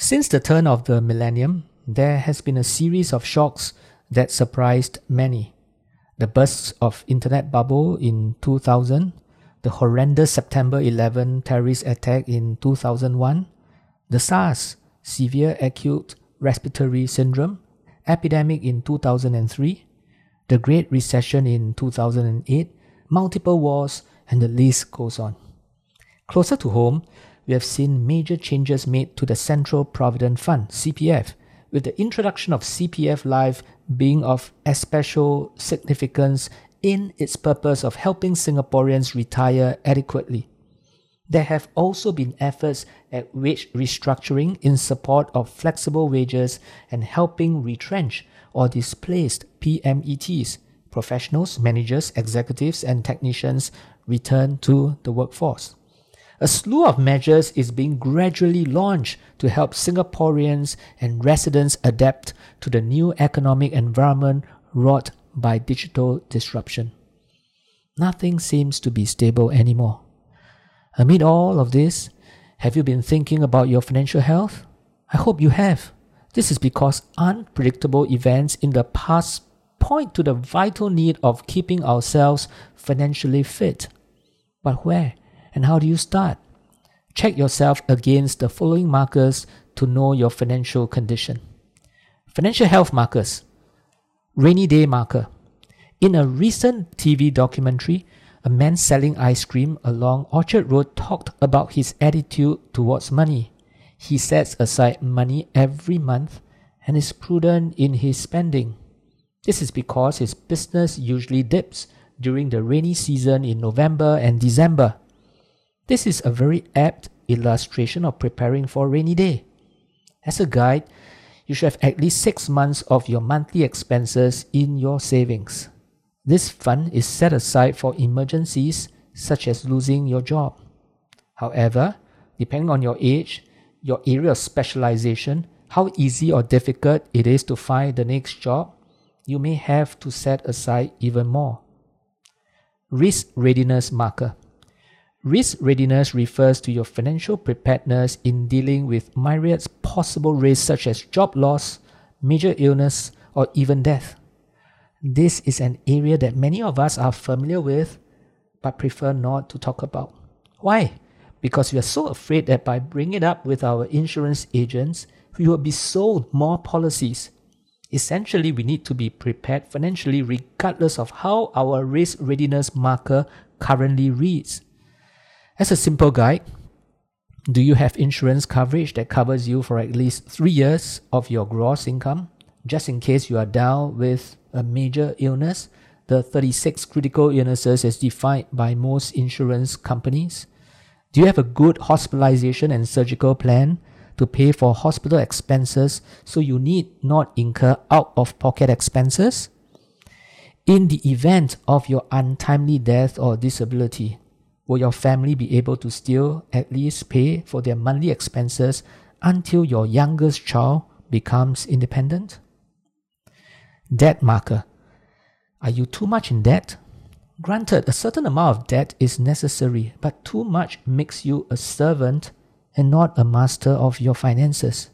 Since the turn of the millennium, there has been a series of shocks that surprised many. The bursts of internet bubble in 2000, the horrendous September 11 terrorist attack in 2001, the SARS, severe acute respiratory syndrome, epidemic in 2003, the Great Recession in 2008, multiple wars, and the list goes on. Closer to home, we have seen major changes made to the Central Provident Fund, CPF, with the introduction of CPF Life being of especial significance in its purpose of helping Singaporeans retire adequately. There have also been efforts at wage restructuring in support of flexible wages and helping retrench or displaced PMETs, professionals, managers, executives, and technicians return to the workforce. A slew of measures is being gradually launched to help Singaporeans and residents adapt to the new economic environment wrought by digital disruption. Nothing seems to be stable anymore. Amid all of this, have you been thinking about your financial health? I hope you have. This is because unpredictable events in the past point to the vital need of keeping ourselves financially fit. But where? And how do you start? Check yourself against the following markers to know your financial condition. Financial health markers. Rainy day marker. In a recent TV documentary, a man selling ice cream along Orchard Road talked about his attitude towards money. He sets aside money every month and is prudent in his spending. This is because his business usually dips during the rainy season in November and December. This is a very apt illustration of preparing for a rainy day. As a guide, you should have at least six months of your monthly expenses in your savings. This fund is set aside for emergencies such as losing your job. However, depending on your age, your area of specialization, how easy or difficult it is to find the next job, you may have to set aside even more. Risk readiness marker. Risk readiness refers to your financial preparedness in dealing with myriad possible risks such as job loss, major illness, or even death. This is an area that many of us are familiar with but prefer not to talk about. Why? Because we are so afraid that by bringing it up with our insurance agents, we will be sold more policies. Essentially, we need to be prepared financially regardless of how our risk readiness marker currently reads. As a simple guide, do you have insurance coverage that covers you for at least three years of your gross income, just in case you are down with a major illness? The 36 critical illnesses as defined by most insurance companies. Do you have a good hospitalization and surgical plan to pay for hospital expenses so you need not incur out of pocket expenses? In the event of your untimely death or disability, Will your family be able to still at least pay for their monthly expenses until your youngest child becomes independent? Debt marker. Are you too much in debt? Granted, a certain amount of debt is necessary, but too much makes you a servant and not a master of your finances.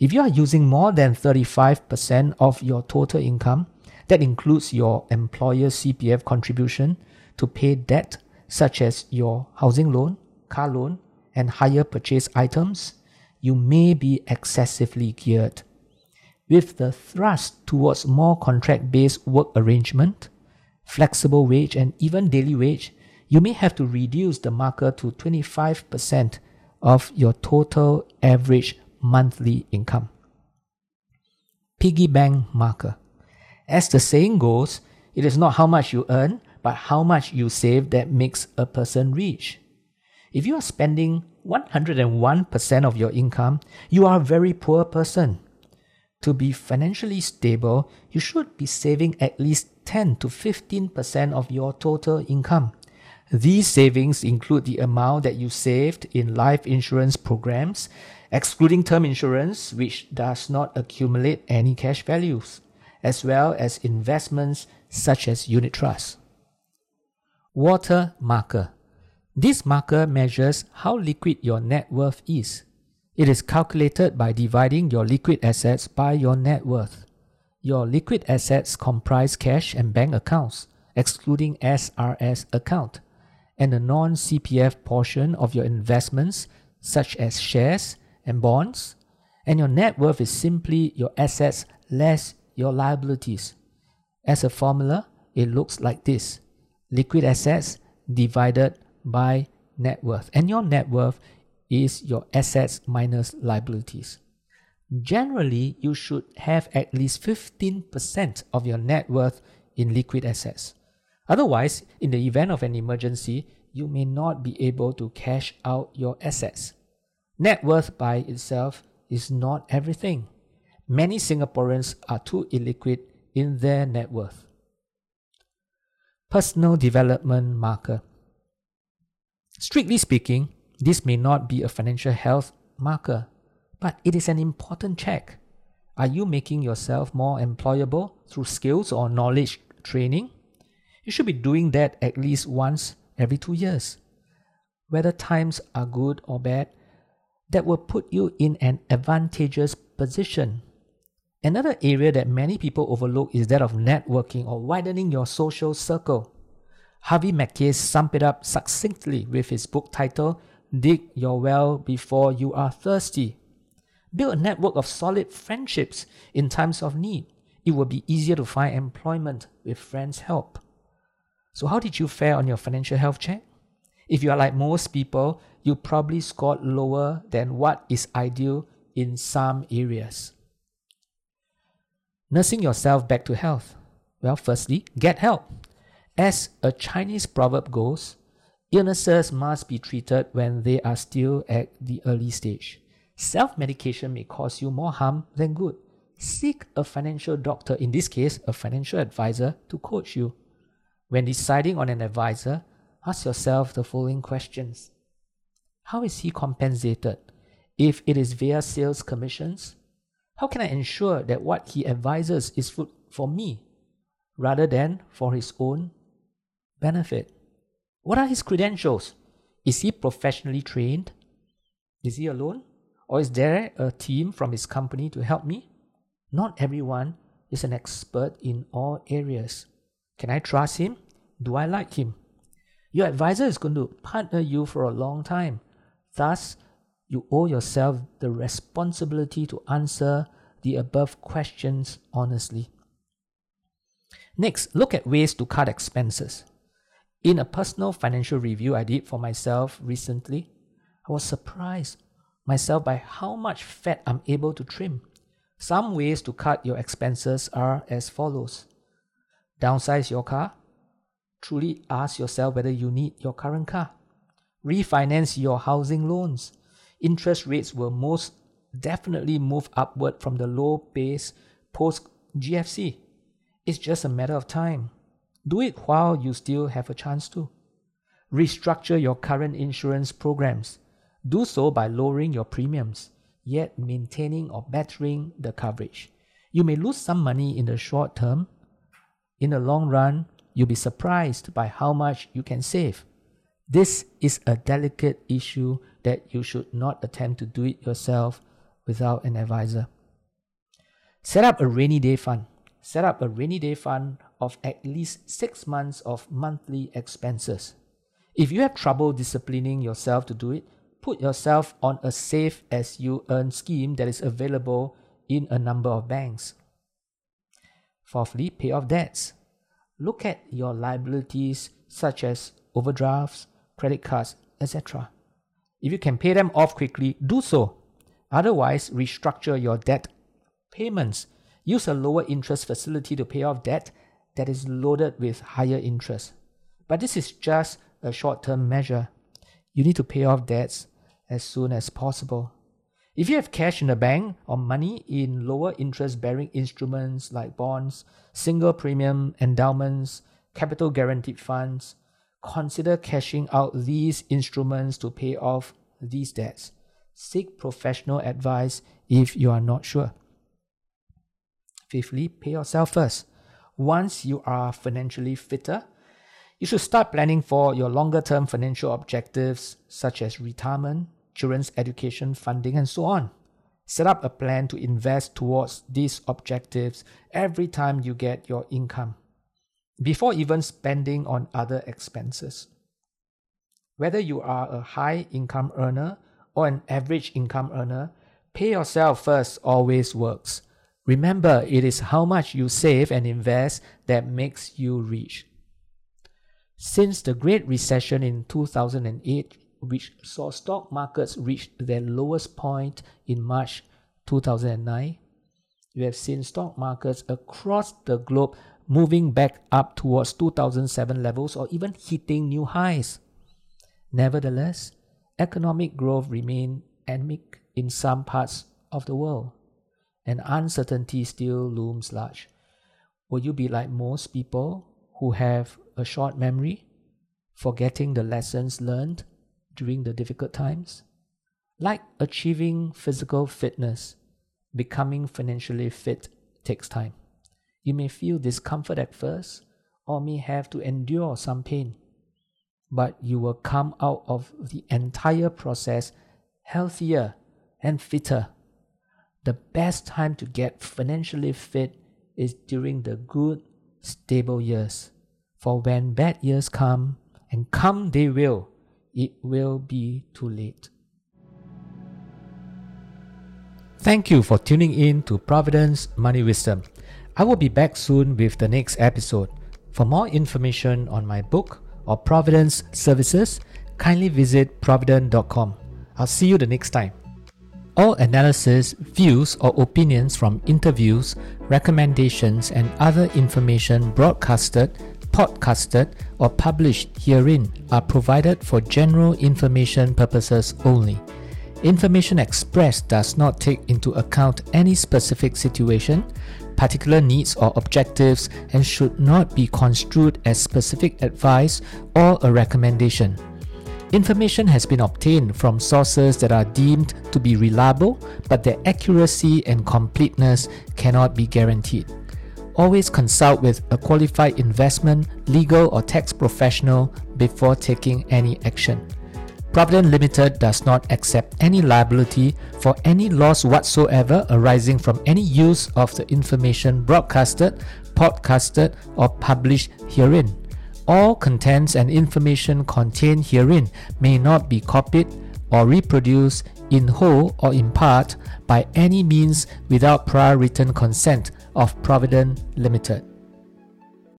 If you are using more than 35% of your total income, that includes your employer's CPF contribution to pay debt such as your housing loan, car loan, and hire purchase items, you may be excessively geared. With the thrust towards more contract based work arrangement, flexible wage, and even daily wage, you may have to reduce the marker to 25% of your total average monthly income. Piggy bank marker. As the saying goes, it is not how much you earn, but how much you save that makes a person rich. If you are spending 101% of your income, you are a very poor person. To be financially stable, you should be saving at least 10 to 15% of your total income. These savings include the amount that you saved in life insurance programs, excluding term insurance, which does not accumulate any cash values, as well as investments such as unit trusts. Water marker. This marker measures how liquid your net worth is. It is calculated by dividing your liquid assets by your net worth. Your liquid assets comprise cash and bank accounts, excluding SRS account, and the non-CPF portion of your investments such as shares and bonds, and your net worth is simply your assets less your liabilities. As a formula, it looks like this. Liquid assets divided by net worth. And your net worth is your assets minus liabilities. Generally, you should have at least 15% of your net worth in liquid assets. Otherwise, in the event of an emergency, you may not be able to cash out your assets. Net worth by itself is not everything. Many Singaporeans are too illiquid in their net worth. Personal development marker. Strictly speaking, this may not be a financial health marker, but it is an important check. Are you making yourself more employable through skills or knowledge training? You should be doing that at least once every two years. Whether times are good or bad, that will put you in an advantageous position. Another area that many people overlook is that of networking or widening your social circle. Harvey Mackay summed it up succinctly with his book title, Dig Your Well Before You Are Thirsty. Build a network of solid friendships in times of need. It will be easier to find employment with friends' help. So, how did you fare on your financial health check? If you are like most people, you probably scored lower than what is ideal in some areas. Nursing yourself back to health. Well, firstly, get help. As a Chinese proverb goes, illnesses must be treated when they are still at the early stage. Self medication may cause you more harm than good. Seek a financial doctor, in this case, a financial advisor, to coach you. When deciding on an advisor, ask yourself the following questions How is he compensated? If it is via sales commissions, how can I ensure that what he advises is food for me rather than for his own benefit? What are his credentials? Is he professionally trained? Is he alone? Or is there a team from his company to help me? Not everyone is an expert in all areas. Can I trust him? Do I like him? Your advisor is going to partner you for a long time. Thus, you owe yourself the responsibility to answer the above questions honestly. Next, look at ways to cut expenses. In a personal financial review I did for myself recently, I was surprised myself by how much fat I'm able to trim. Some ways to cut your expenses are as follows downsize your car, truly ask yourself whether you need your current car, refinance your housing loans. Interest rates will most definitely move upward from the low base post GFC. It's just a matter of time. Do it while you still have a chance to. Restructure your current insurance programs. Do so by lowering your premiums, yet maintaining or bettering the coverage. You may lose some money in the short term. In the long run, you'll be surprised by how much you can save. This is a delicate issue that you should not attempt to do it yourself without an advisor. Set up a rainy day fund. Set up a rainy day fund of at least six months of monthly expenses. If you have trouble disciplining yourself to do it, put yourself on a save as you earn scheme that is available in a number of banks. Fourthly, pay off debts. Look at your liabilities such as overdrafts, credit cards, etc. If you can pay them off quickly, do so. Otherwise, restructure your debt payments. Use a lower interest facility to pay off debt that is loaded with higher interest. But this is just a short term measure. You need to pay off debts as soon as possible. If you have cash in the bank or money in lower interest bearing instruments like bonds, single premium endowments, capital guaranteed funds, consider cashing out these instruments to pay off these debts. Seek professional advice if you are not sure. Fifthly, pay yourself first. Once you are financially fitter, you should start planning for your longer term financial objectives such as retirement, children's education funding, and so on. Set up a plan to invest towards these objectives every time you get your income, before even spending on other expenses. Whether you are a high income earner or an average income earner, pay yourself first always works. Remember, it is how much you save and invest that makes you rich. Since the Great Recession in 2008, which saw stock markets reach their lowest point in March 2009, we have seen stock markets across the globe moving back up towards 2007 levels or even hitting new highs. Nevertheless, economic growth remained anemic in some parts of the world, and uncertainty still looms large. Will you be like most people who have a short memory, forgetting the lessons learned during the difficult times? Like achieving physical fitness, becoming financially fit takes time. You may feel discomfort at first or may have to endure some pain, but you will come out of the entire process healthier and fitter. The best time to get financially fit is during the good, stable years. For when bad years come, and come they will, it will be too late. Thank you for tuning in to Providend's Money Wisdom. I will be back soon with the next episode. For more information on my book or Providend's services, kindly visit providend.com. I'll see you the next time. All analysis, views, or opinions from interviews, recommendations, and other information broadcasted podcasted, or published herein are provided for general information purposes only. Information expressed does not take into account any specific situation, particular needs, or objectives and should not be construed as specific advice or a recommendation. Information has been obtained from sources that are deemed to be reliable, but their accuracy and completeness cannot be guaranteed. Always consult with a qualified investment, legal, or tax professional before taking any action. Providend Limited does not accept any liability for any loss whatsoever arising from any use of the information broadcasted, podcasted, or published herein. All contents and information contained herein may not be copied or reproduced in whole or in part by any means without prior written consent of Providend Limited.